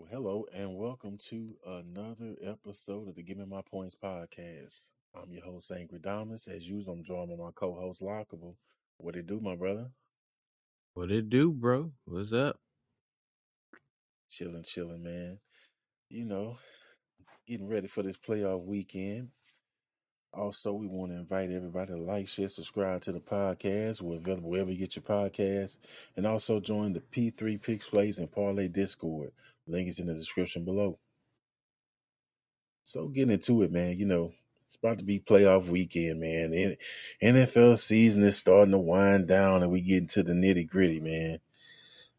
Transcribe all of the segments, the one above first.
Well, hello and welcome to another episode of the Give Me My Points podcast. I'm your host, Angry Dominus. As usual, I'm joined by my co-host, Lockable. What it do, my brother? What it do, bro? What's up? Chilling, chilling, man. You know, getting ready for this playoff weekend. Also, we want to invite everybody to like, share, subscribe to the podcast. We're available wherever you get your podcast. And also join the P3 Picks Plays and Parlay Discord. Link is in the description below. So getting into it, man, you know, it's about to be playoff weekend, man. And NFL season is starting to wind down and we get into the nitty gritty, man.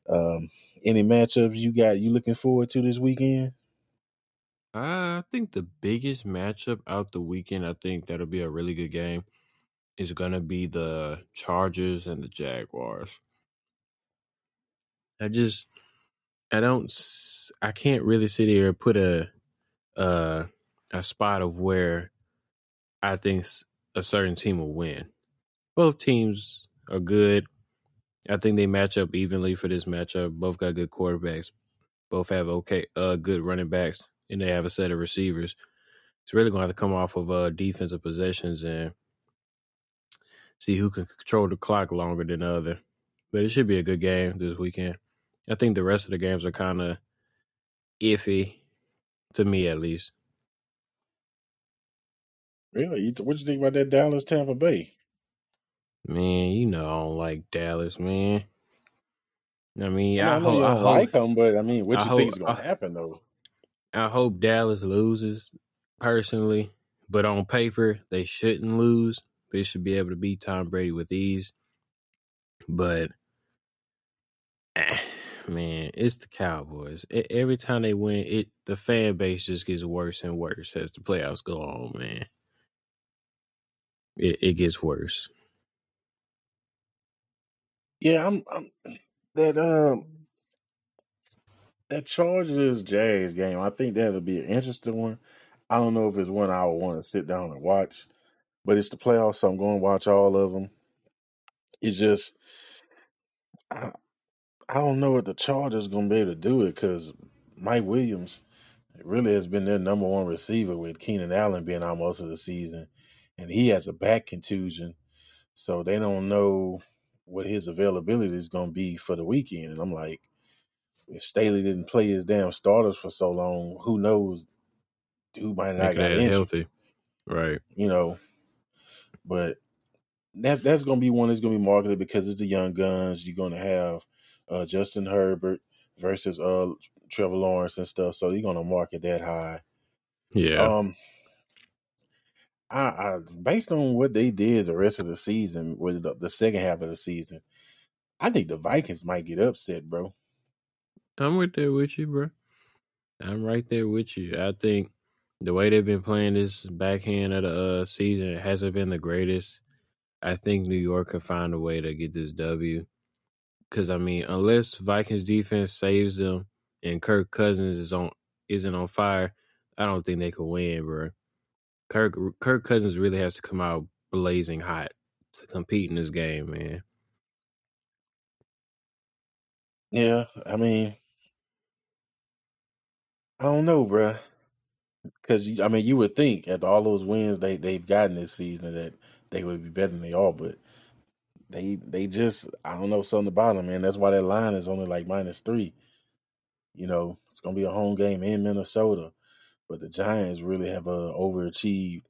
Um, any matchups you got you looking forward to this weekend? I think the biggest matchup out the weekend, I think that'll be a really good game, is going to be the Chargers and the Jaguars. I just, I don't, I can't really sit here and put a, a, a spot of where I think a certain team will win. Both teams are good. I think they match up evenly for this matchup. Both got good quarterbacks. Both have okay, uh, good running backs, and they have a set of receivers. It's really going to have to come off of uh, defensive possessions and see who can control the clock longer than the other. But it should be a good game this weekend. I think the rest of the games are kind of iffy, to me at least. Really? What you think about that Dallas Tampa Bay? Man, you know I don't like Dallas, man. I mean, I, I hope, you I hope, like them, but I mean, what I you hope, think is going to happen though? I hope Dallas loses personally, but on paper they shouldn't lose. They should be able to beat Tom Brady with ease. But eh, man, it's the Cowboys. E- Every time they win, it the fan base just gets worse and worse as the playoffs go on. Man, it, it gets worse. Yeah, I'm, I'm that um that Chargers Jags game. I think that'll be an interesting one. I don't know if it's one I would want to sit down and watch, but it's the playoffs, so I'm going to watch all of them. It's just I don't know what the Chargers going to be able to do it because Mike Williams really has been their number one receiver with Keenan Allen being out most of the season, and he has a back contusion, so they don't know what his availability is going to be for the weekend. And I'm like, if Staley didn't play his damn starters for so long, who knows? Dude might not could got add injured, healthy, right? you know. But that that's going to be one that's going to be marketed because it's the young guns. You're going to have uh, Justin Herbert versus uh, Trevor Lawrence and stuff, so you're going to market that high. Yeah, Um, I, I based on what they did the rest of the season with the, the second half of the season, I think the Vikings might get upset, bro. I'm right there with you, bro. I'm right there with you. I think the way they've been playing this backhand of the uh, season it hasn't been the greatest. I think New York can find a way to get this W. Because I mean, unless Vikings defense saves them and Kirk Cousins is on isn't on fire, I don't think they can win, bro. Kirk Kirk Cousins really has to come out blazing hot to compete in this game, man. Yeah, I mean, I don't know, bro. Because I mean, you would think after all those wins they they've gotten this season that they would be better than they are, but they they just I don't know something about them, man. That's why that line is only like minus three. You know, it's gonna be a home game in Minnesota, but the Giants really have uh, overachieved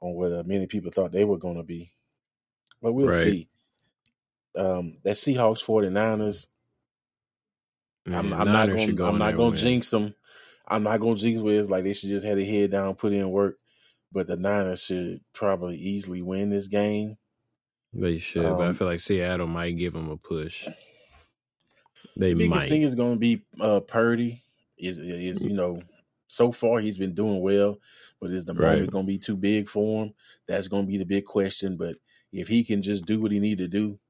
on what uh, many people thought they were going to be. But we'll Right. see. Um, that Seahawks 49ers, I'm, I'm not going. go I'm not there and going win. to jinx them. I'm not going to jinx with it. Like they should just have their head down, put in work. But the Niners should probably easily win this game. They should, but I Um, feel like Seattle might give them a push. They biggest might. thing is going to be uh, Purdy. Is is you know so far he's been doing well, but is the Right. moment going to be too big for him? That's going to be the big question. But if he can just do what he need to do,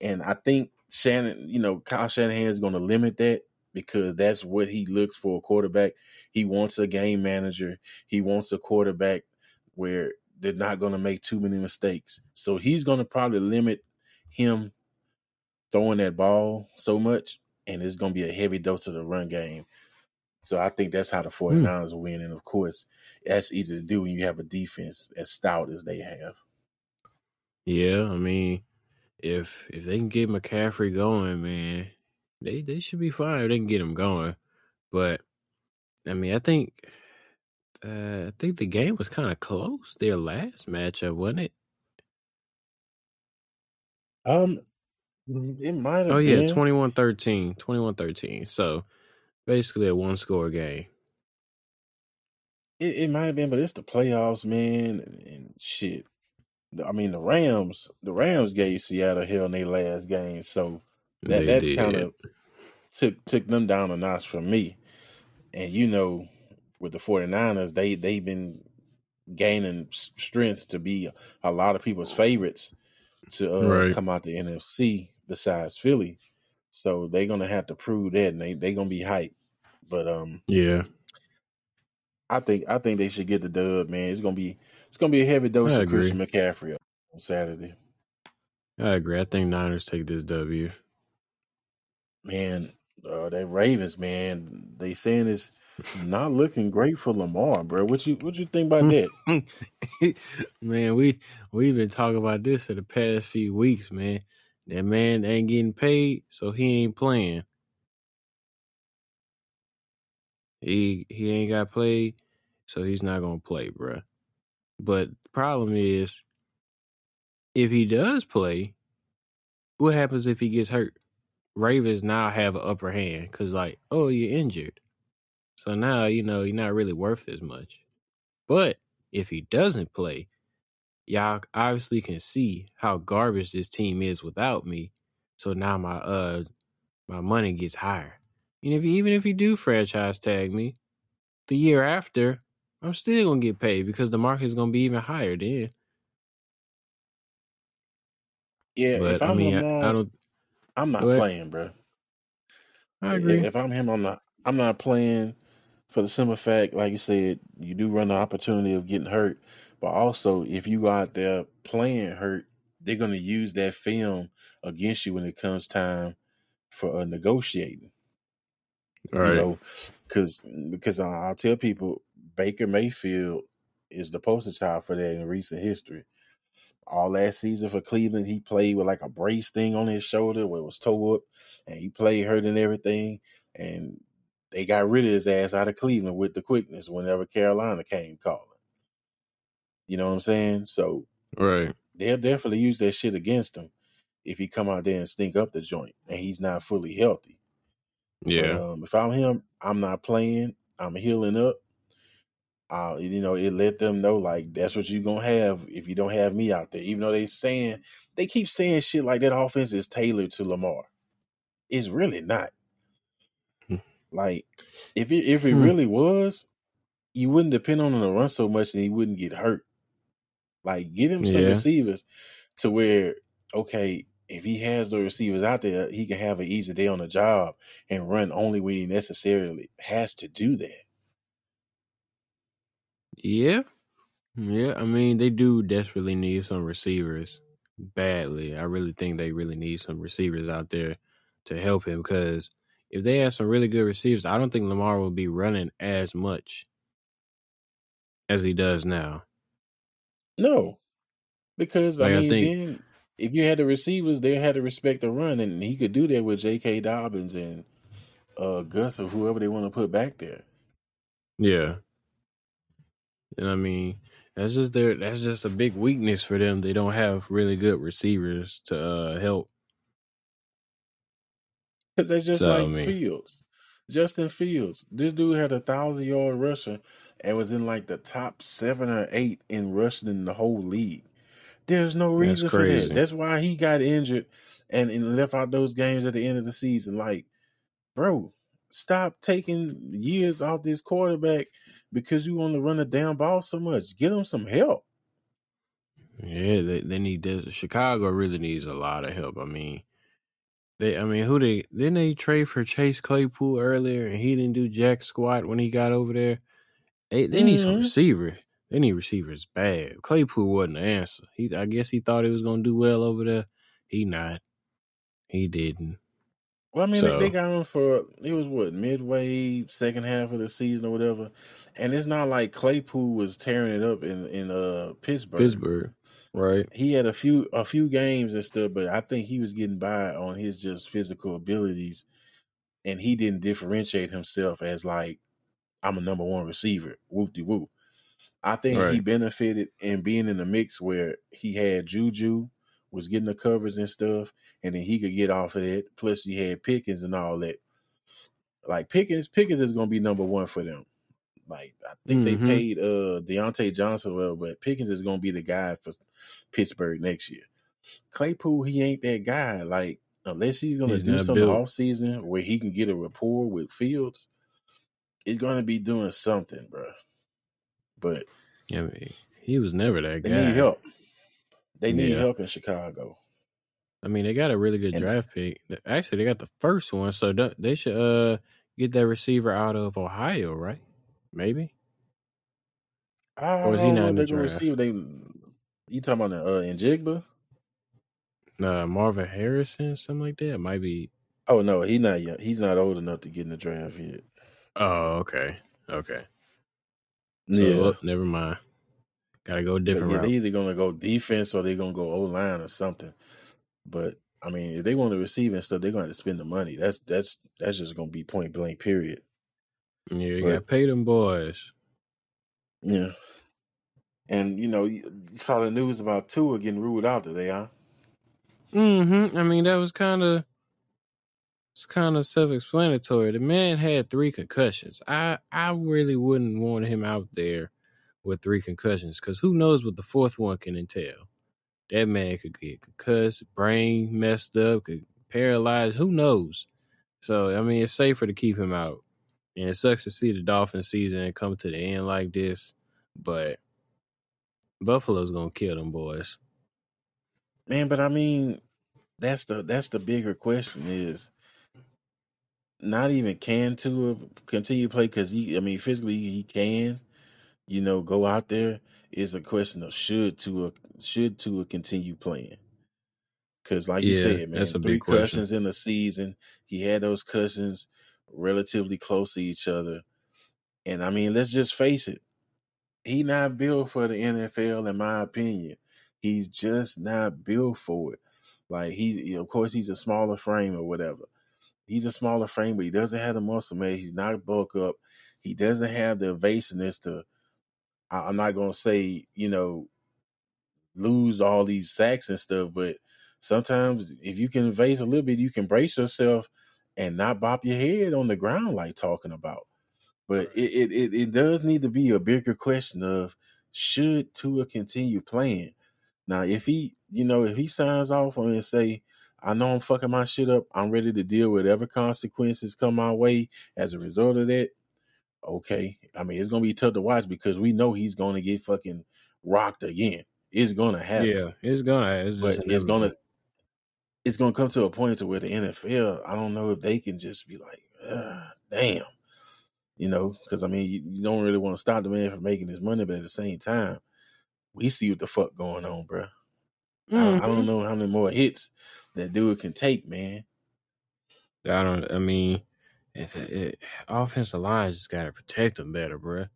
and I think Shannon, you know, Kyle Shanahan is going to limit that because that's what he looks for a quarterback. He wants a game manager. He wants a quarterback where they're not going to make too many mistakes. So he's going to probably limit him throwing that ball so much, and it's going to be a heavy dose of the run game. So I think that's how the hmm. 49ers will win. And of course, that's easy to do when you have a defense as stout as they have. Yeah, I mean, if if they can get McCaffrey going, man, they they should be fine. If they can get him going, but I mean, I think uh, I think the game was kind of close. Their last matchup, wasn't it? Um, it might have Oh yeah, been. 21-13. 21-13. So basically a one score game. It, it might have been, but it's the playoffs, man, and, and shit. I mean, the Rams, the Rams gave Seattle hell in their last game, so that They that kind of took took them down a notch for me. And you know, with the 49ers, they they've been gaining strength to be a lot of people's favorites to uh, Right. come out the NFC besides Philly. So they're gonna have to prove that, and they they're gonna be hyped. But um, Yeah, I think I think they should get the dub, man. It's gonna be it's gonna be a heavy dose I of Christian. McCaffrey on Saturday. I agree. I think Niners take this W. Man, uh, that Ravens, man, they saying it's not looking great for Lamar, bro. What you what you think about that? man, we we've been talking about this for the past few weeks, man. That man ain't getting paid, so he ain't playing. He he ain't got played, so he's not gonna play, bruh. But the problem is, if he does play, what happens if he gets hurt? Ravens now have an upper hand because, like, oh, you're injured, so now you know you're not really worth as much. But if he doesn't play, y'all obviously can see how garbage this team is without me. So now my uh my money gets higher. And if even if you do franchise tag me, the year after, I'm still gonna get paid because the market's gonna be even higher then. Yeah, But if I I'm mean, I, Lamar, I don't. I'm not playing, bro. I agree. if I'm him, I'm not. I'm not playing for the simple fact, like you said, you do run the opportunity of getting hurt. But also, if you go out there playing hurt, they're going to use that film against you when it comes time for uh, negotiating. All You right. know, because because I- I'll tell people Baker Mayfield is the poster child for that in recent history. All last season for Cleveland, he played with like a brace thing on his shoulder where it was toe up, and he played hurt and everything. And they got rid of his ass out of Cleveland with the quickness whenever Carolina came calling. You know what I'm saying? So Right. they'll definitely use that shit against him if he come out there and stink up the joint and he's not fully healthy. Yeah. But um, if I'm him, I'm not playing. I'm healing up. Uh, you know, it let them know like that's what you're gonna have if you don't have me out there. Even though they saying they keep saying shit like that offense is tailored to Lamar. It's really not. Like if it if it Hmm. really was, you wouldn't depend on him to run so much and he wouldn't get hurt. Like get him some Yeah. receivers to where okay, if he has the receivers out there, he can have an easy day on the job and run only when he necessarily has to do that. Yeah. Yeah. I mean, they do desperately need some receivers badly. I really think they really need some receivers out there to help him because if they have some really good receivers, I don't think Lamar will be running as much as he does now. No, because I Like I mean, think, then if you had the receivers, they had to respect the run, and he could do that with J.K. Dobbins and uh, Gus or whoever they want to put back there. yeah. And I mean, that's just their that's just a big weakness for them. They don't have really good receivers to uh, help. Because that's just So I like mean, Fields, Justin Fields. This dude had a thousand yard rusher and was in like the top seven or eight in rushing in the whole league. There's no reason for that. crazy. That's why he got injured and, and left out those games at the end of the season. Like, bro, stop taking years off this quarterback because you want to run a damn ball so much. Get him some help. Yeah, they they need this. Chicago really needs a lot of help. I mean, they I mean, who they didn't they trade for Chase Claypool earlier and he didn't do jack squat when he got over there. They they need some hmm receivers. They need receivers bad. Claypool wasn't the answer. He I guess he thought he was gonna do well over there. He not. He didn't. Well, I mean, So- they, they got him for it was what midway second half of the season or whatever, and it's not like Claypool was tearing it up in in uh Pittsburgh. Pittsburgh, right? He had a few a few games and stuff, but I think he was getting by on his just physical abilities, and he didn't differentiate himself as like I'm a number one receiver. Whoop de whoop. I think he benefited in being in the mix where he had Juju was getting the covers and stuff, and then he could get off of it. Plus, he had Pickens and all that. Like Pickens, Pickens is going to be number one for them. Like I think Mhm. they paid uh Diontae Johnson well, but Pickens is going to be the guy for Pittsburgh next year. Claypool, he ain't that guy. Like unless he's going to He's do something built. off season where he can get a rapport with Fields, he's going to be doing something, bro. But I mean, he was never that they guy. need help. They need Yeah. help in Chicago. I mean, they got a really good And- draft pick. Actually, they got the first one, so they should uh get that receiver out of Ohio, right? Maybe. I Or is he not know in the draft? receive. They you talking about the uh, Njigba? Uh, Marvin Harrison, something like that. Might be. Oh no, he not young. He's not old enough to get in the draft yet. Oh, okay, okay. So, yeah, oh, never mind. Gotta go a different yeah, route. they either gonna go defense or they're gonna go O line or something. But I mean, if they want to receive and stuff, they're gonna have to spend the money. That's that's that's just gonna be point blank. Period. Yeah, you but- gotta pay them boys. Yeah. And you know, you you saw the news about Tua getting ruled out today, huh? Mm hmm. I mean, that was kind of it's kind of self-explanatory. The man had three concussions. I I really wouldn't want him out there with three concussions because who knows what the fourth one can entail. That man could get concussed, brain messed up, could paralyzed. Who knows? So I mean, it's safer to keep him out. And it sucks to see the Dolphin season come to the end like this, but Buffalo's gonna kill them boys. Man, but I mean, that's the that's the bigger question is not even can Tua continue to play because he, I mean, physically he can, you know, go out there. Is a question of should Tua should Tua continue playing? Because, like you said, man, three big question. cushions in the season. He had those cushions relatively close to each other, and I mean, let's just face it, he not built for the NFL, in my opinion. He's just not built for it. Like he, of course, he's a smaller frame or whatever. He's a smaller frame, but he doesn't have the muscle man. He's not bulk up. He doesn't have the evasiveness to I'm not gonna say you know lose all these sacks and stuff, but sometimes if you can evade a little bit, you can brace yourself and not bop your head on the ground like talking about. But it it, it, does need to be a bigger question of should Tua continue playing? Now, if he, you know, if he signs off on and say, I know I'm fucking my shit up, I'm ready to deal with whatever consequences come my way as a result of that. Okay. I mean, it's gonna be tough to watch because we know he's gonna get fucking rocked again. It's gonna happen. Yeah, it's gonna. It's but it's gonna it's gonna come to a point to where the NFL, I don't know if they can just be like, "Ah, damn, you know, because I mean, you, you don't really want to stop the man from making his money, but at the same time, we see what the fuck going on, bro. I, I Mhm. don't know how many more hits that dude can take, man. I don't. I mean, it, it, offensive lines just got to protect them better, bro.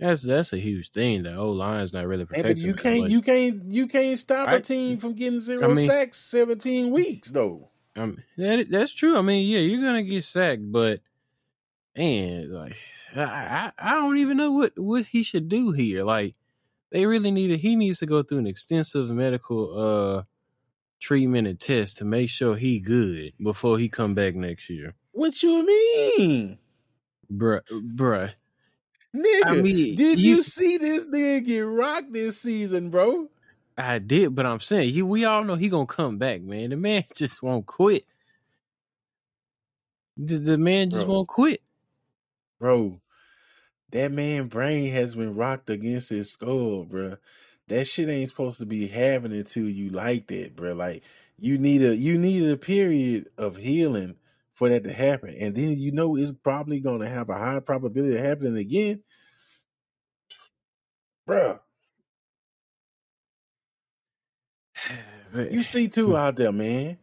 That's that's a huge thing. The O line's not really protecting. but you can't, you can't, you can't stop I- a team from getting zero mean- sacks seventeen weeks though. Um, that that's true. I mean, yeah, you're gonna get sacked, but man, like I, I I don't even know what what he should do here. Like they really need to, he needs to go through an extensive medical uh treatment and test to make sure he good before he come back next year. What you mean, Bruh, bruh. Nigga? I mean, did you- you see this nigga get rocked this season, bro? I did, but I'm saying you we all know he gonna come back, man. The man just won't quit. The, the man just Bro. won't quit. bro. That man brain has been rocked against his skull, bro. That shit ain't supposed to be happening to you like that, bro. Like you need a you need a period of healing for that to happen, and then you know it's probably going to have a high probability of happening again, bro. You see Tua out there, man.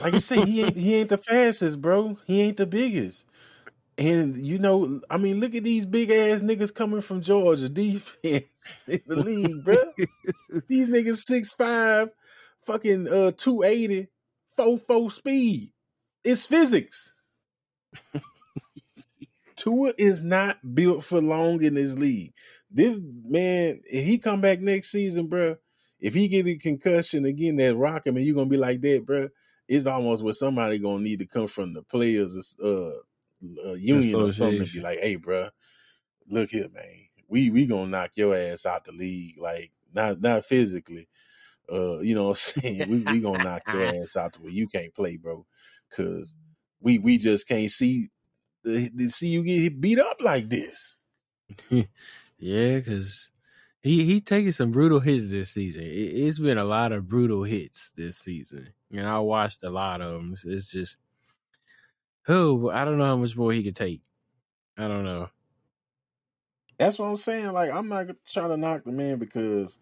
Like I say, he ain't he ain't the fastest, bro. He ain't the biggest. And you know, I mean, look at these big ass niggas coming from Georgia defense in the league, bro. these niggas six five, fucking uh 280, 4 4 speed. It's physics. Tua is not built for long in this league. This man, if he come back next season, bro, if he get a concussion again, that rock him, and you're gonna be like that, bro. It's almost what somebody gonna need to come from the players' uh, uh union or something and be like, "Hey, bro, look here, man. We we gonna knock your ass out the league. Like not not physically, uh, you know what I'm saying? we we gonna knock your ass out to where you can't play, bro. Cause we we just can't see see you get beat up like this. yeah, because he he taking some brutal hits this season. It, has been a lot of brutal hits this season, and I watched a lot of them. It's just, oh, I don't know how much more he could take. I don't know. That's what I'm saying. Like, I'm not trying to knock the man because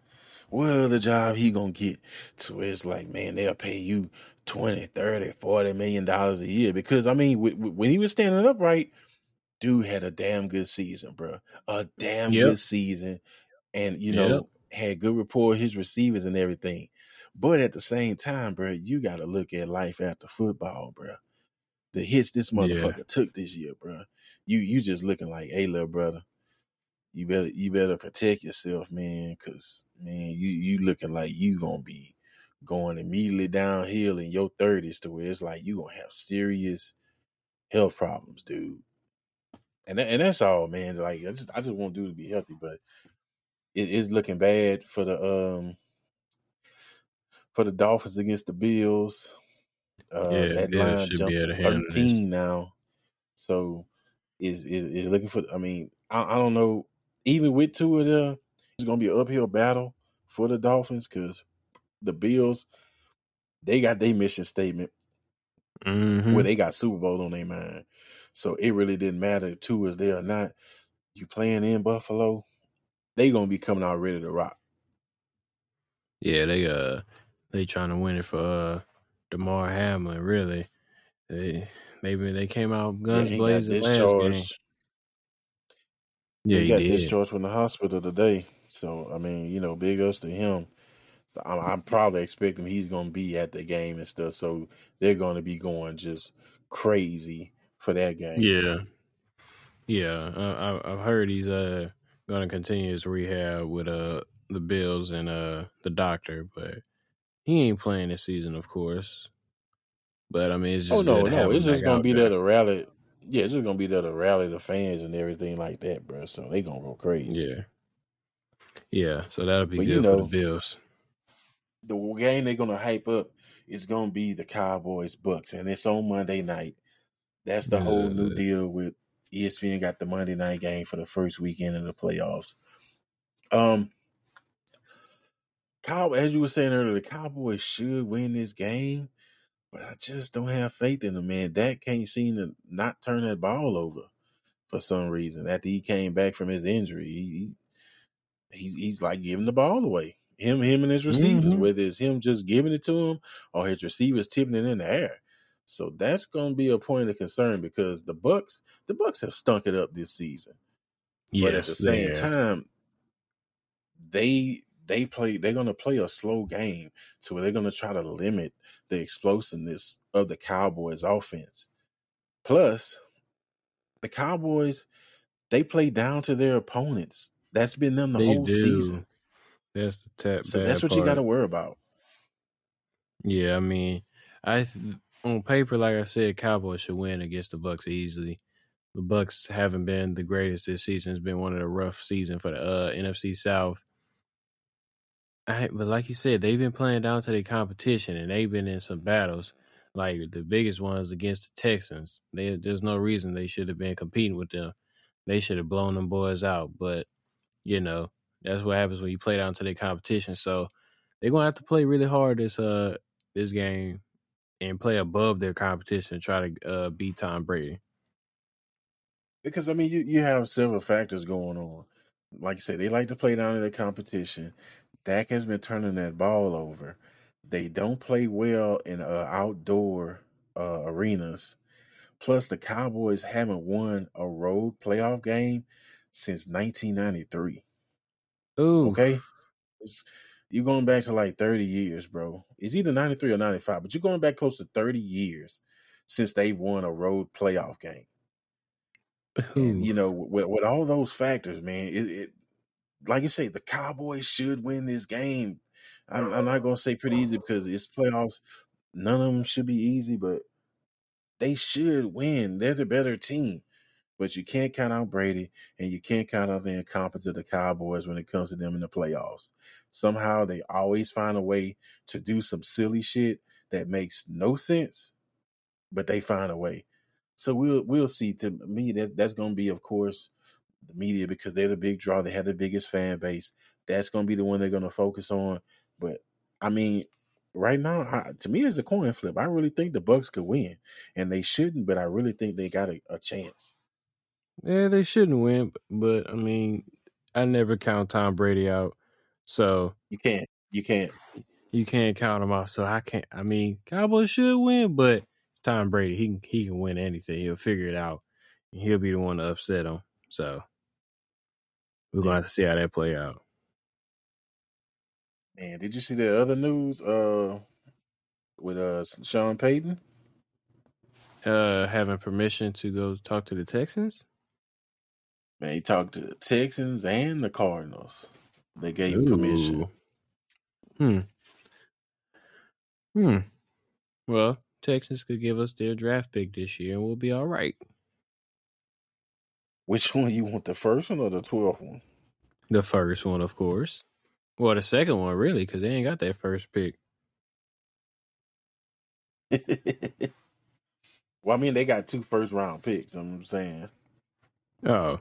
well, the job he gonna get to it's like, man, they'll pay you 20, 30, 40 million dollars a year. Because I mean, w- w- when he was standing upright, dude had a damn good season, bro. A damn yep. good season. And you know, yep. had good rapport with his receivers and everything. But at the same time, bro, you gotta look at life after football, bro. The hits this motherfucker yeah. took this year, bro. You you just looking like, hey, little brother, you better you better protect yourself, man, because man, you you looking like you gonna be going immediately downhill in your thirties to where it's like you gonna have serious health problems, dude. And that, and that's all, man. Like I just I just want dude to be healthy, but it is looking bad for the um for the Dolphins against the Bills. Uh, yeah, that line jumped to thirteen now, so is is is looking for. I mean, I, I don't know even with two of them, it's gonna be an uphill battle for the Dolphins because the Bills, they got their mission statement mm-hmm. where they got Super Bowl on their mind. So it really didn't matter if Tua is there or not. You playing in Buffalo, they gonna be coming out ready to rock. Yeah, they uh they trying to win it for uh Damar Hamlin, really. They maybe they came out guns yeah, blazing last game. Yeah, he, he got did. discharged from the hospital today. So I mean, you know, big ups to him. So I'm, I'm probably expecting he's going to be at the game and stuff. So they're going to be going just crazy for that game. Yeah, yeah. Uh, I, have heard he's uh going to continue his rehab with uh the Bills and uh the doctor, but he ain't playing this season, of course. But I mean, it's oh, just oh no, no, it's just going to be there to rally yeah, it's just gonna be there to rally the fans and everything like that, bro. So they gonna go crazy. Yeah, yeah. So that'll be but, good you know, for the Bills. The game they're gonna hype up is gonna be the Cowboys Bucks, and it's on Monday night. That's the whole new deal with ESPN. Got the Monday night game for the first weekend of the playoffs. Um, Cow, as you were saying earlier, the Cowboys should win this game but I just don't have faith in him, man. Dak can't seem to not turn that ball over for some reason. After he came back from his injury, he, he's he's like giving the ball away. Him, him, and his receivers. Mm-hmm. Whether it's him just giving it to him or his receivers tipping it in the air. So that's going to be a point of concern because the Bucks, the Bucks have stunk it up this season. Yes, but at the same time, they they play they're going to play a slow game so they're going to try to limit the explosiveness of the Cowboys offense. Plus, the Cowboys they play down to their opponents. That's been them the they whole do. season. That's the so that's what part. you got to worry about. Yeah, I mean, I on paper, like I said, Cowboys should win against the Bucks easily. The Bucks haven't been the greatest this season. It's been one of the rough season for the uh, NFC South. I, but like you said, they've been playing down to their competition, and they've been in some battles. Like the biggest ones against the Texans. They, there's no reason they should have been competing with them. They should have blown them boys out. But you know that's what happens when you play down to their competition. So they're gonna have to play really hard this uh this game and play above their competition and try to uh, beat Tom Brady. Because I mean, you you have several factors going on. Like I said, they like to play down to their competition. Dak has been turning that ball over. They don't play well in uh, outdoor uh, arenas. Plus, the Cowboys haven't won a road playoff game since 1993. Ooh. Okay, it's, you're going back to like 30 years, bro. It's either 93 or 95, but you're going back close to 30 years since they've won a road playoff game. And you know, with, with all those factors, man, it, it like you say, the Cowboys should win this game. I'm, I'm not going to say pretty easy mm-hmm. because it's playoffs. None of them should be easy, but they should win. They're the better team. But you can't count out Brady and you can't count out the incompetence of the Cowboys when it comes to them in the playoffs. Somehow they always find a way to do some silly shit that makes no sense, but they find a way. So we'll we'll see. To me, that that's going to be, of course, the media because they're the big draw. They have the biggest fan base. That's going to be the one they're going to focus on. But I mean, right now, I, to me, it's a coin flip. I really think the Bucks could win, and they shouldn't, but I really think they got a, a chance. Yeah, they shouldn't win, but I mean, I never count Tom Brady out, so you can't, you can't, you can't count him out. So I can't. I mean, Cowboys should win, but Tom Brady. He can he can win anything. He'll figure it out. And he'll be the one to upset him. So we're gonna have to see how that play out. Man, did you see the other news? Uh, with uh Sean Payton. Uh, having permission to go talk to the Texans. Man, he talked to the Texans and the Cardinals. They gave Ooh. permission. Hmm. Hmm. Well, Texans could give us their draft pick this year, and we'll be all right. Which one you want, the first one or the twelfth one? The first one, of course. Well, the second one, really, because they ain't got that first pick. well, I mean, they got two first round picks. I'm saying. Oh,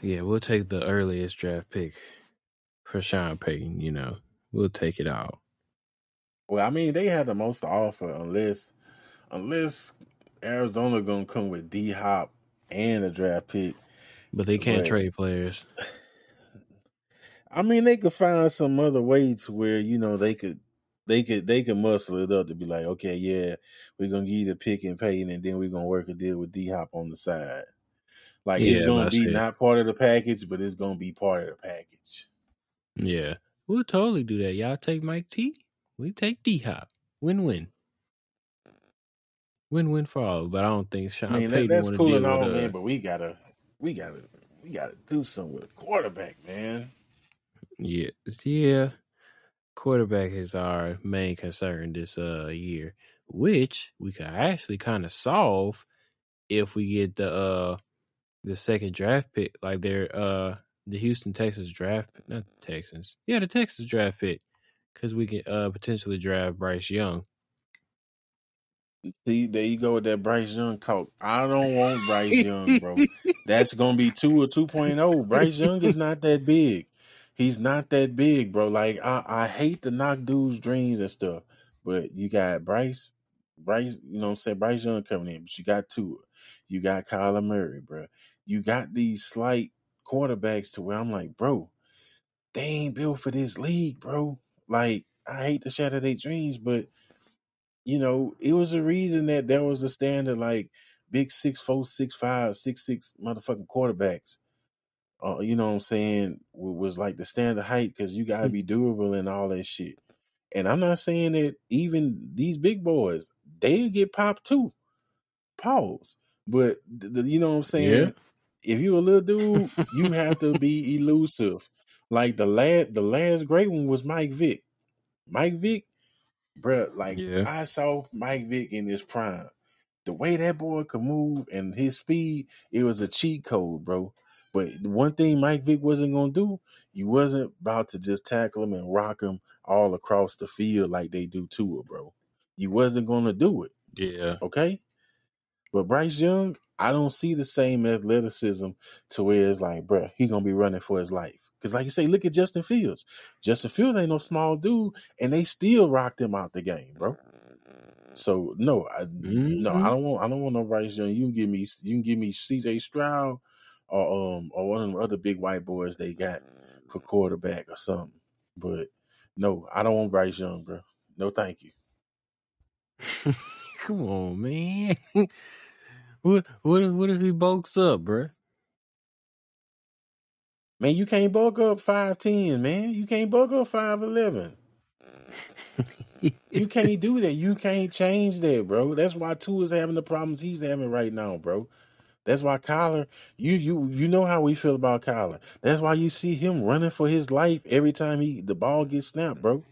yeah, we'll take the earliest draft pick for Sean Payton. You know, we'll take it out. Well, I mean, they had the most to offer unless unless Arizona gonna come with D Hop and a draft pick. But they can't but, trade players. I mean, they could find some other way to where you know they could they could they could muscle it up to be like, okay, yeah, we're gonna give you the pick and pay, and then we're gonna work a deal with D Hop on the side. Like yeah, it's gonna be not part of the package, but it's gonna be part of the package. Yeah, we'll totally do that. Y'all take Mike T. We take D Hop. Win win. Win win for all. But I don't think Sean man, Payton that, that's cool and all, man. But we gotta, we gotta, we gotta do something with quarterback, man. Yeah, yeah. Quarterback is our main concern this uh year, which we could actually kind of solve if we get the uh the second draft pick, like their uh the Houston Texas draft, not the Texans, yeah, the Texas draft pick, because we can uh potentially draft Bryce Young. See, there you go with that Bryce Young talk. I don't want Bryce Young, bro. That's gonna be two or two oh. Bryce Young is not that big. He's not that big, bro. Like I, I hate to knock dudes' dreams and stuff, but you got Bryce, Bryce, you know what I'm saying? Bryce Young coming in, but you got Tua. You got Kyler Murray, bro you got these slight quarterbacks to where I'm like, bro, they ain't built for this league, bro. Like, I hate to shatter their dreams, but you know, it was a reason that there was a standard like big six four, six five, six six motherfucking quarterbacks. Uh, you know what I'm saying? Was like the standard height because you gotta hmm. be durable and all that shit. And I'm not saying that even these big boys, they get popped too. Pause. But the, you know what I'm saying? Yeah if you a little dude, you have to be elusive. Like the last, the last great one was Mike Vick. Mike Vick, bro. Like yeah. I saw Mike Vick in his prime. The way that boy could move and his speed, it was a cheat code, bro. But one thing Mike Vick wasn't gonna do, you wasn't about to just tackle him and rock him all across the field like they do to Tua, bro. You wasn't gonna do it. Yeah. Okay. But Bryce Young, I don't see the same athleticism to where it's like, bruh, he gonna be running for his life. Cause like you say, look at Justin Fields. Justin Fields ain't no small dude, and they still rocked him out the game, bro. So no, I mm-hmm. no, I don't want I don't want no Bryce Young. You can give me you can give me C.J. Stroud or um or one of the other big white boys they got for quarterback or something. But no, I don't want Bryce Young, bro. No, thank you. Come on, man. what what if what if he bulks up, bruh? Man, you can't bulk up five ten, man. You can't bulk up five eleven. you can't do that. You can't change that, bro. That's why Tua is having the problems he's having right now, bro. That's why Kyler, you you you know how we feel about Kyler. That's why you see him running for his life every time he the ball gets snapped, bro.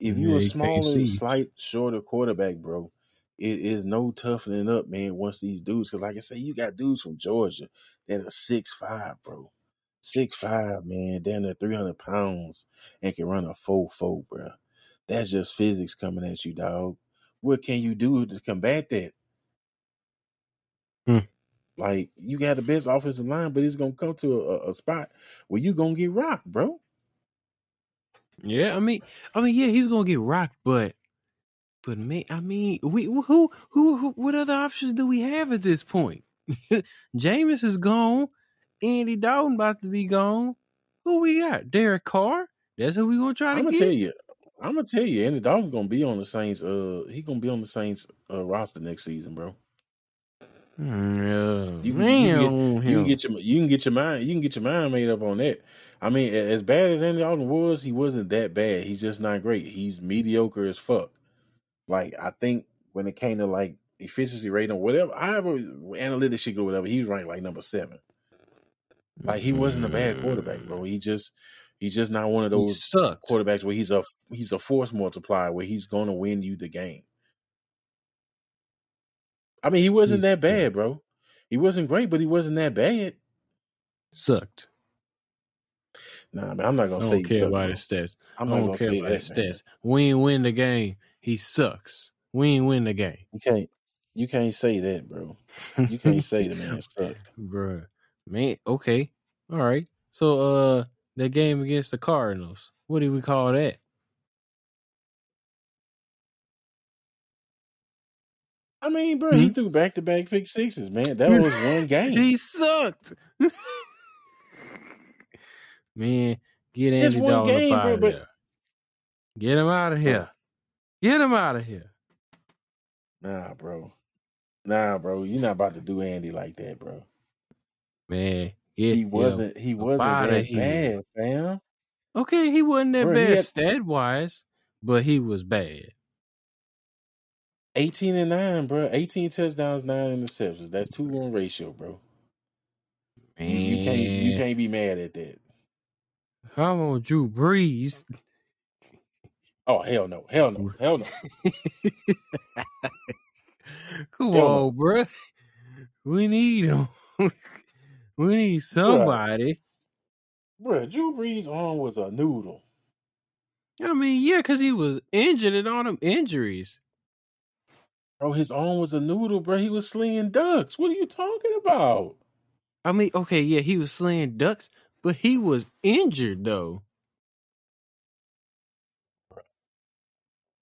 If you Yeah, a smaller, slight, shorter quarterback, bro, it is no toughening up, man. Once these dudes, because like I say, you got dudes from Georgia that are six five, bro, six five, man, down there three hundred pounds and can run a four four, bro. That's just physics coming at you, dog. What can you do to combat that? Hmm. Like you got the best offensive line, but it's gonna come to a, a spot where you gonna get rocked, bro. Yeah, I mean, I mean, yeah, he's gonna get rocked, but, but me, I mean, we who, who, who, what other options do we have at this point? Jameis is gone. Andy Dalton about to be gone. Who we got? Derek Carr. That's who we gonna try to get. I'm gonna get. tell you, I'm gonna tell you, Andy Dalton's gonna be on the Saints. Uh, he gonna be on the Saints uh, roster next season, bro. Mm, You yeah, can, you can get you can get your you can get your mind you can get your mind made up on that. I mean, as bad as Andy Dalton was, he wasn't that bad. He's just not great. He's mediocre as fuck. Like I think when it came to like efficiency rating or whatever, however analytics should go, whatever, he was ranked like number seven. Like he wasn't a bad quarterback, bro. Mm. He just he's just not one of those quarterbacks where he's a he's a force multiplier where he's going to win you the game. I mean, he wasn't He that bad, bro. He wasn't great, but he wasn't that bad. Sucked. Nah, man, I'm not gonna don't say care sucked, about bro. his stats. I'm I don't gonna care say about his that, man. stats. We ain't win the game. He sucks. We ain't win the game. You can't you can't say that, bro. You can't say the man sucked. Bruh. Man, okay. All right. So uh that game against the Cardinals. What do we call that? I mean, bro, he Hmm? threw back to back pick sixes, man. That was one game. he sucked. Man, get It's Andy one Dalton game, bro, out but- Get him out of here. Get him out of here. Nah, bro. Nah, bro. You're not about to do Andy like that, bro. Man, He wasn't he wasn't that here. bad, fam. Okay, he wasn't that he bad had- stat wise, but he was bad. 18 and 9, bro. 18 touchdowns, 9 interceptions. That's 2 1 ratio, bro. Man, You, you can't you can't be mad at that. How on Drew Brees? Oh hell no. Hell no. Hell no. Come Hell no. on, bruh. We need him. we need somebody. Bro, Drew Brees' arm was a noodle. I mean, yeah, because he was injured and all them injuries. Bro, his arm was a noodle, bro. He was slinging ducks. What are you talking about? I mean, okay, yeah, he was slaying ducks, but he was injured though.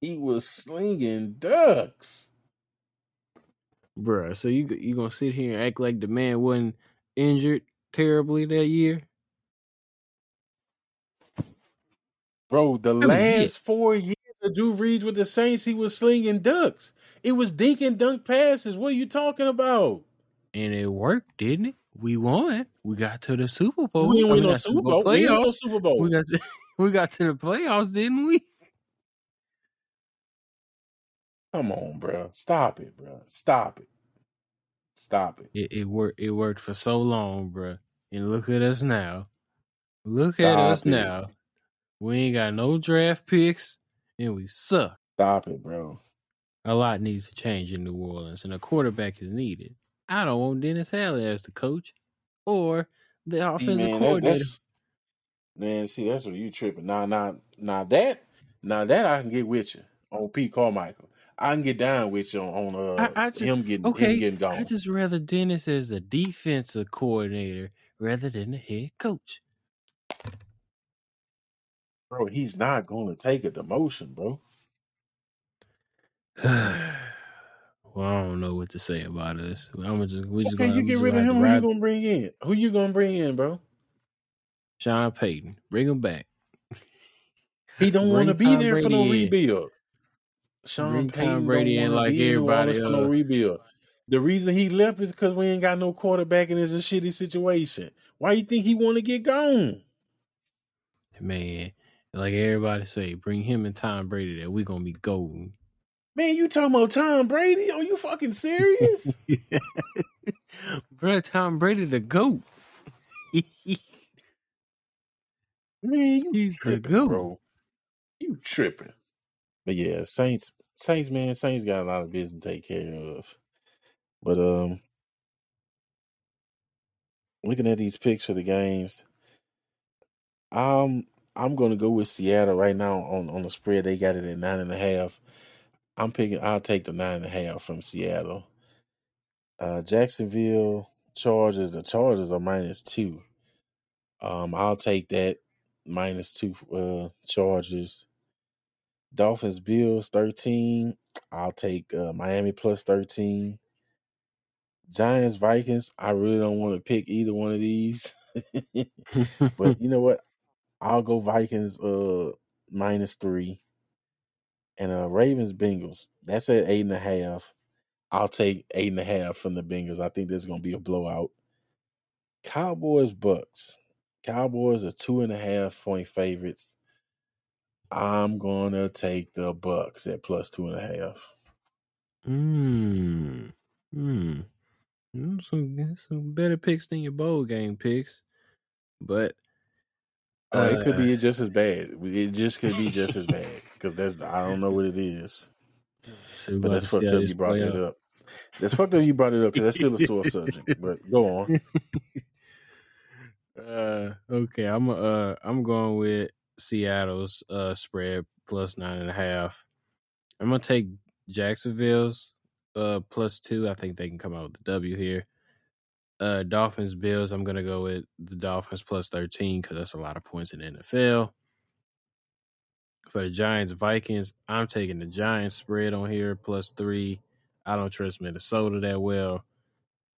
He was slinging ducks. Bruh, so you you gonna sit here and act like the man wasn't injured terribly that year? Bro, the mean, last yeah. four years of Drew Brees with the Saints, he was slinging ducks. It was dink and dunk passes. What are you talking about? And it worked, didn't it? We won. We got to the Super oh, Bowl. we didn't win no Super Bowl. We didn't no playoffs. Super Bowl. We got to, we got to the playoffs, didn't we? Come on, bro. Stop it, bro. Stop it. Stop it. It, it worked. It worked for so long, bruh. And look at us now. Look at us it. now. We ain't got no draft picks, and we suck. Stop it, bro. A lot needs to change in New Orleans, and a quarterback is needed. I don't want Dennis Allen as the coach or the offensive man, coordinator. that's man. See, that's what you tripping. Now, now, now that, now that I can get with you on Pete Carmichael. I can get down with you on, on uh, I- I ju- him getting okay, him getting gone. I just rather Dennis as a defensive coordinator rather than the head coach. bro, he's not going to take a demotion, bro. well, I don't know what to say about this. I'm just we just Okay, gonna, you get rid of him. Who you gonna bring in? Who you gonna bring in, bro? Sean Payton. Bring him back. He don't want to be Tom there for no Brady in. rebuild. Sean Tom Payton Brady don't in want to like be in New Orleans everybody. for no rebuild. The reason he left is because we ain't got no quarterback and it's a shitty situation. Why you think he want to get gone? man, like everybody say, bring him and Tom Brady there. We gonna be golden. Man, you talking about Tom Brady? Are you fucking serious? Bro, Tom Brady the goat. Man, you He's the tripping, goat. bro. You tripping. But yeah, Saints, Saints, man, Saints got a lot of business to take care of. But um, looking at these picks for the games, um, I'm gonna go with Seattle right now on on the spread. They got it at nine and a half. I'm picking. I'll take the nine and a half from Seattle. Uh, Jacksonville Chargers. The Chargers are minus two. Um, I'll take that minus two. Uh, Chargers. Dolphins Bills thirteen. I'll take uh, Miami plus thirteen. Giants Vikings. I really don't want to pick either one of these, but you know what? I'll go Vikings uh minus three. And uh Ravens Bengals. That's at eight and a half. I'll take eight and a half from the Bengals. I think there's gonna be a blowout. Cowboys Bucks. Cowboys are two and a half point favorites. I'm gonna take the Bucks at plus two and a half. Hmm. Hmm. Mm, Some some better picks than your bowl game picks, but Oh, it could uh, be just as bad. It just could be just as bad because that's I don't know what it is. so But that's fucked up. You brought that out. up. That's fucked up. You brought it up because that's still a sore subject. But go on. uh, okay, I'm uh I'm going with Seattle's uh spread plus nine and a half. I'm gonna take Jacksonville's uh plus two. I think they can come out with the W here. Uh, Dolphins Bills. I'm gonna go with the Dolphins plus thirteen because that's a lot of points in the NFL. For the Giants Vikings, I'm taking the Giants spread on here plus three. I don't trust Minnesota that well.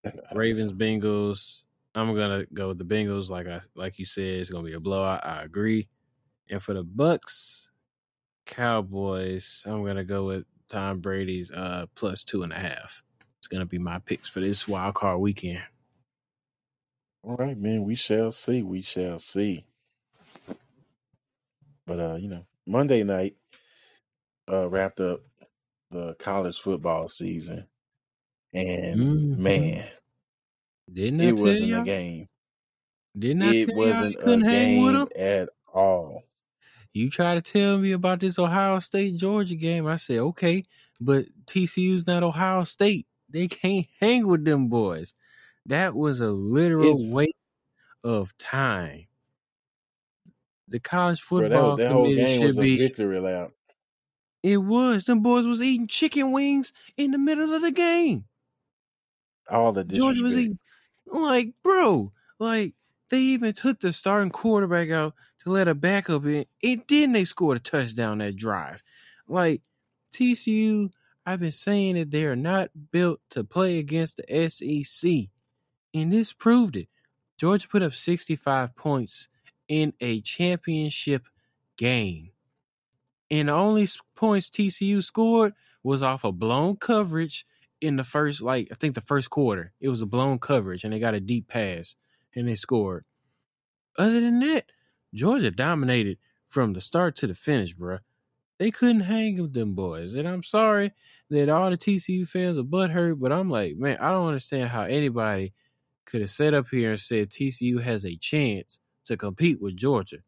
Ravens Bengals. I'm gonna go with the Bengals. Like I like you said, it's gonna be a blowout. I agree. And for the Bucks, Cowboys, I'm gonna go with Tom Brady's uh plus two and a half. It's gonna be my picks for this wild card weekend. All right, man. We shall see. We shall see. But uh, you know, Monday night uh wrapped up the college football season, and Mhm. man, Didn't it wasn't a y'all? game. Didn't I It tell y'all you wasn't a couldn't hang with game at all. You try to tell me about this Ohio State Georgia game. I said, okay, but TCU's not Ohio State. They can't hang with them boys. That was a literal It's waste of time. The college bro. That football whole- that whole committee should a be. victory lap. It was. Them boys was eating chicken wings in the middle of the game. All the Georgia was eating. Like, bro, like they even took the starting quarterback out to let a backup in, and then they scored a touchdown that drive. Like TCU, I've been saying that they are not built to play against the SEC, and this proved it. Georgia put up 65 points in a championship game. And the only points TCU scored was off a blown coverage in the first, like, I think the first quarter. It was a blown coverage, and they got a deep pass, and they scored. Other than that, Georgia dominated from the start to the finish, bruh. They couldn't hang with them boys. And I'm sorry that all the TCU fans are butthurt, but I'm like, man, I don't understand how anybody could have sat up here and said TCU has a chance to compete with Georgia.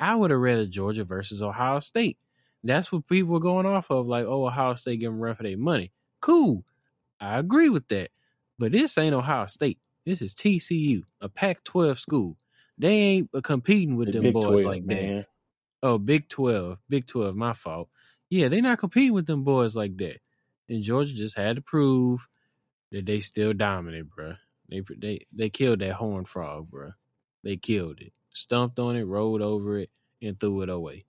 I would have rather Georgia versus Ohio State. That's what people were going off of, like, oh, Ohio State giving run for their money. Cool. I agree with that. But this ain't Ohio State. This is TCU, a Pac 12 school. They ain't competing with The them Big boys Twelve, like that. Oh, Big 12. Big 12, my fault. Yeah, they not competing with them boys like that. And Georgia just had to prove that they still dominant, bruh. They they they killed that horn frog, bruh. They killed it. Stumped on it, rolled over it, and threw it away.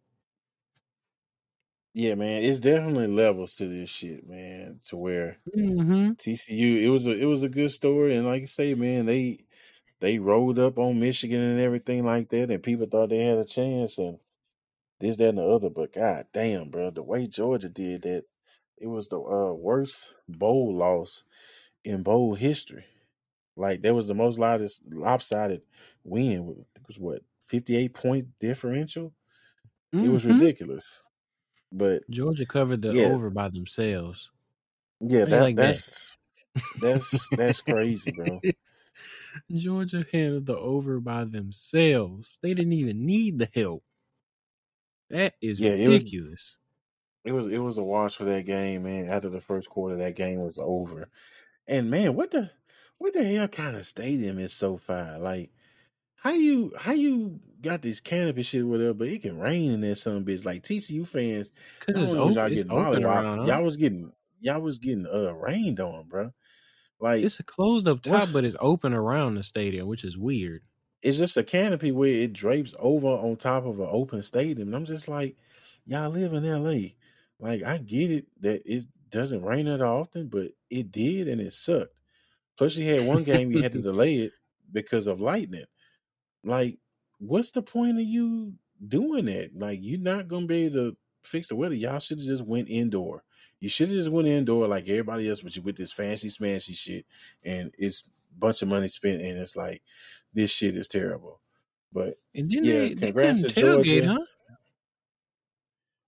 Yeah, man. It's definitely levels to this shit, man. To where Mm-hmm. TCU, it was a it was a good story, and like you say, man, they they rolled up on Michigan and everything like that, and people thought they had a chance, and this, that, and the other. But god damn, bro, the way Georgia did that, it was the uh, worst bowl loss in bowl history. Like that was the most loudest lopsided win. It was what fifty eight point differential. Mm-hmm. It was Mhm. ridiculous. But Georgia covered the Yeah. over by themselves. yeah, that like that? that's that's that's crazy, bro. Georgia handled the over by themselves. They didn't even need the help. That is Yeah, it was- ridiculous. It was it was a wash for that game, man. After the first quarter, that game was over. And man, what the what the hell kind of stadium is so far? Like, how you how you got this canopy shit whatever, but it can rain in there some bitch. Like TCU fans, Because it's, was open, y'all it's getting open around. y'all was getting y'all was getting uh rained on, bro. Like It's a closed up top, but it's open around the stadium, which is weird. it's just a canopy where it drapes over on top of an open stadium. And I'm just like, y'all live in LA. Like, I get it that it doesn't rain that often, but it did and it sucked. Plus, you had one game you had to delay it because of lightning. Like, what's the point of you doing that? Like, you're not gonna be able to fix the weather. Y'all should have just went indoor. You should have just went indoor like everybody else, but you with this fancy smancy shit, and it's a bunch of money spent, and it's like this shit is terrible. But And then Yeah, they, they couldn't to tailgate, Georgia. huh?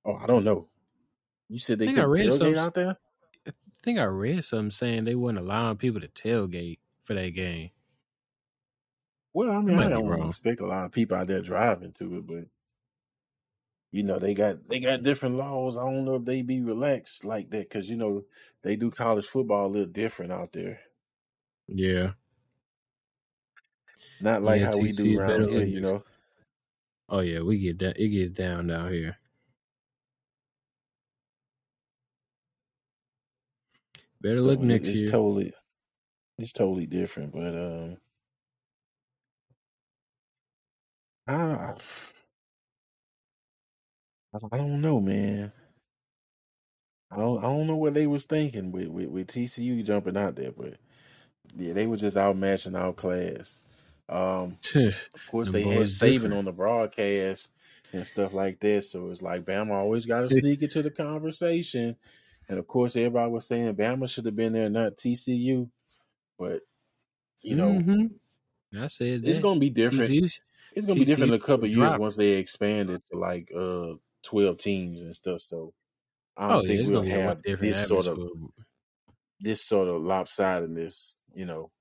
oh, I don't know. You said they couldn't tailgate some- out there. I think I read something saying they weren't allowing people to tailgate for that game. Well, I mean, I don't expect a lot of people out there driving to it, but you know they got they got different laws. I don't know if they be relaxed like that because you know they do college football a little different out there. Yeah. Not like Yeah, how we do around here, you know. Oh yeah, we get that. It gets down down here. Better look So next it's year. totally it's totally different, but um, I I don't know, man. I don't I don't know what they was thinking with with, with TCU jumping out there, but yeah, they were just outmatching our class. Um, of course, Them they had Saban on the broadcast and stuff like that, so it's like Bama always got to sneak into the conversation. And of course, everybody was saying Bama should have been there, not TCU. But you know, Mhm. I said that. it's gonna be different. TCU It's gonna be different in a couple of years once they expand it to like uh twelve teams and stuff. So I don't Oh think it's we'll have this sort of this sort of lopsidedness, you know.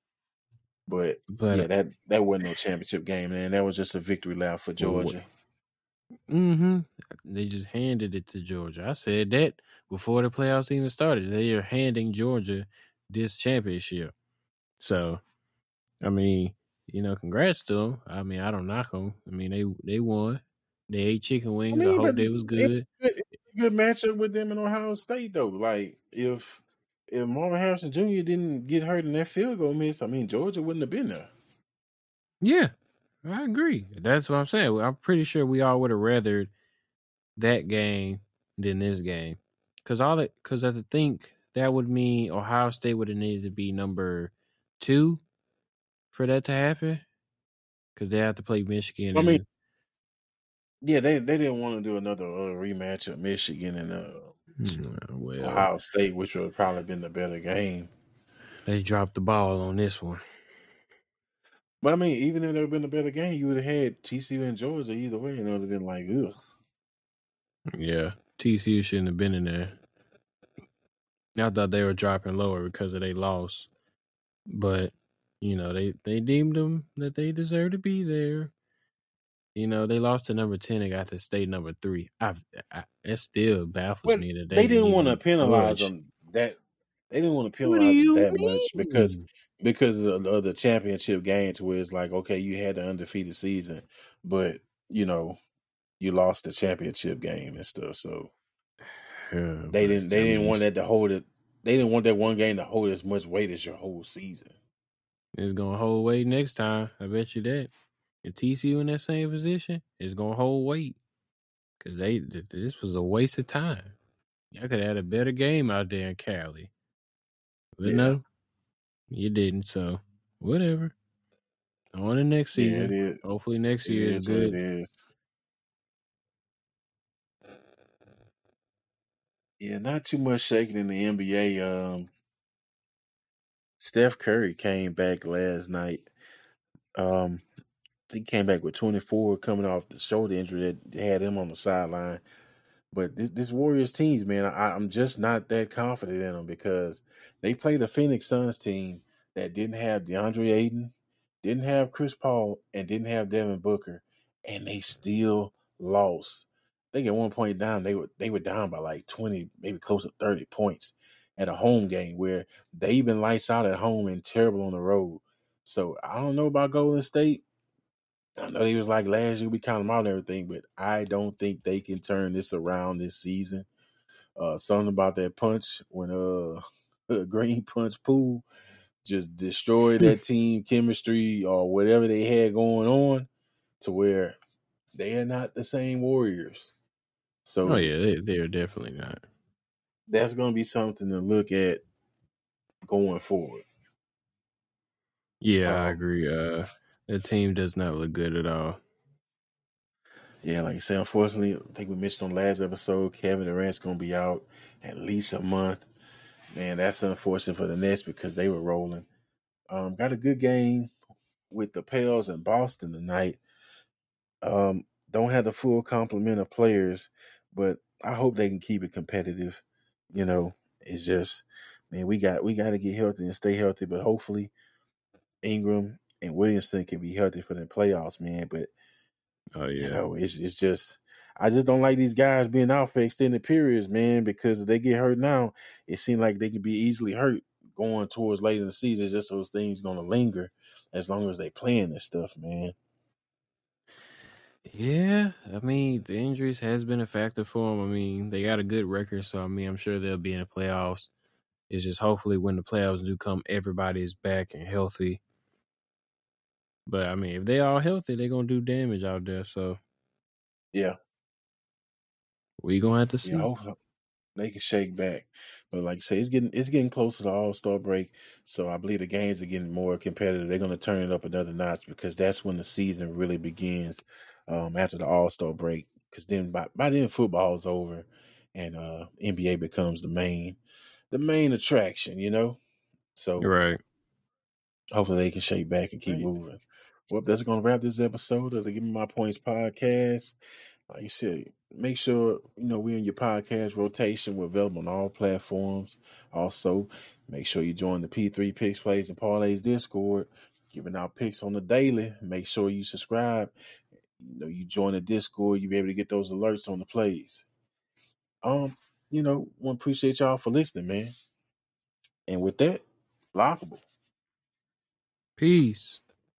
But But yeah, that that wasn't no championship game, man. That was just a victory lap for Georgia. hmm They just handed it to Georgia. I said that before the playoffs even started. They are handing Georgia this championship. So, I mean, you know, congrats to them. I mean, I don't knock them. I mean, they they won. They ate chicken wings. I, mean, hope but they was it- good. It's a good matchup with them in Ohio State, though. Like if if Marvin Harrison Jr. didn't get hurt in that field goal miss, I mean Georgia wouldn't have been there. Yeah, I agree. That's what I'm saying. I'm pretty sure we all would have rathered that game than this game. Cause all that, cause I think that would mean Ohio State would have needed to be number two for that to happen. Cause they have to play Michigan. I mean, and- Yeah, they they didn't want to do another uh, rematch of Michigan and uh, Mm, well, Ohio State, which would have probably been the better game. they dropped the ball on this one. But I mean, even if there had been a better game, you would have had TCU and Georgia either way, and it would have been like, ugh. Yeah, TCU shouldn't have been in there. I thought they were dropping lower because of their loss, but you know they they deemed them that they deserve to be there. You know they lost to number ten and got to stay number three. I've I, it still baffles But me that they, didn't want to penalize budge. them that. They didn't want to penalize them you that much because because of the, of the championship games, where it's like, okay, you had the undefeated season, but you know, you lost the championship game and stuff. So Yeah, they didn't they didn't mean, want that to hold it. They didn't want that one game to hold as much weight as your whole season. It's gonna hold weight next time. I bet you that. If TCU in that same position, it's gonna hold weight because they this was a waste of time. Y'all could have had a better game out there in Cali, but Yeah. no, you didn't. So whatever. On the next Yeah, season. is. Hopefully next year is is good. is. Yeah, not too much shaking in the NBA. Um, Steph Curry came back last night. Um, he came back with 24 coming off the shoulder injury that had him on the sideline. But this, this Warriors teams, man, I, I'm just not that confident in them because they played a Phoenix Suns team that didn't have DeAndre Ayton, didn't have Chris Paul, and didn't have Devin Booker, and they still lost. I think at one point down they were they were down by like 20, maybe close to 30 points at a home game where they've been lights out at home and terrible on the road. So I don't know about Golden State. I know he was like last year we count them out and everything, but I don't think they can turn this around this season. Uh, something about that punch when uh Green Punch Poole just destroyed that team chemistry or whatever they had going on to where they are not the same Warriors. So oh yeah, they they are definitely not. That's going to be something to look at going forward. Yeah, um, I agree. Uh, the team does not look good at all. Yeah, like I said, unfortunately, I think we mentioned on last episode, Kevin Durant's going to be out at least a month. Man, that's unfortunate for the Nets because they were rolling. Um, got a good game with the Pels in Boston tonight. Um, don't have the full complement of players, but I hope they can keep it competitive. You know, it's just man, we got we got to get healthy and stay healthy. But hopefully, Ingram and Williamson can be healthy for the playoffs, man. But oh yeah, you know, it's it's just I just don't like these guys being out for extended periods, man. Because if they get hurt now, it seems like they could be easily hurt going towards late in the season. Just those things going to linger as long as they playing this stuff, man. Yeah, I mean the injuries has been a factor for them. I mean they got a good record, so I mean I'm sure they'll be in the playoffs. It's just hopefully when the playoffs do come, everybody is back and healthy. But I mean, if they all healthy, they're gonna do damage out there. So yeah, we gonna have to see. Yeah, they can shake back. But like I say, it's getting it's getting closer to All Star break, so I believe the games are getting more competitive. They're going to turn it up another notch because that's when the season really begins um, after the All Star break. Because then by by then football is over, and uh, NBA becomes the main the main attraction. You know, so right. Hopefully they can shake back and keep right. moving. Well, that's going to wrap this episode of the Give Me My Points podcast. Like you said, make sure you know we're in your podcast rotation. We're available on all platforms. Also, make sure you join the P3 Picks Plays and Parlays Discord, giving out picks on the daily. Make sure you subscribe. You know, you join the Discord, you'll be able to get those alerts on the plays. Um, you know, want appreciate y'all for listening, man. And with that, lockable. Peace.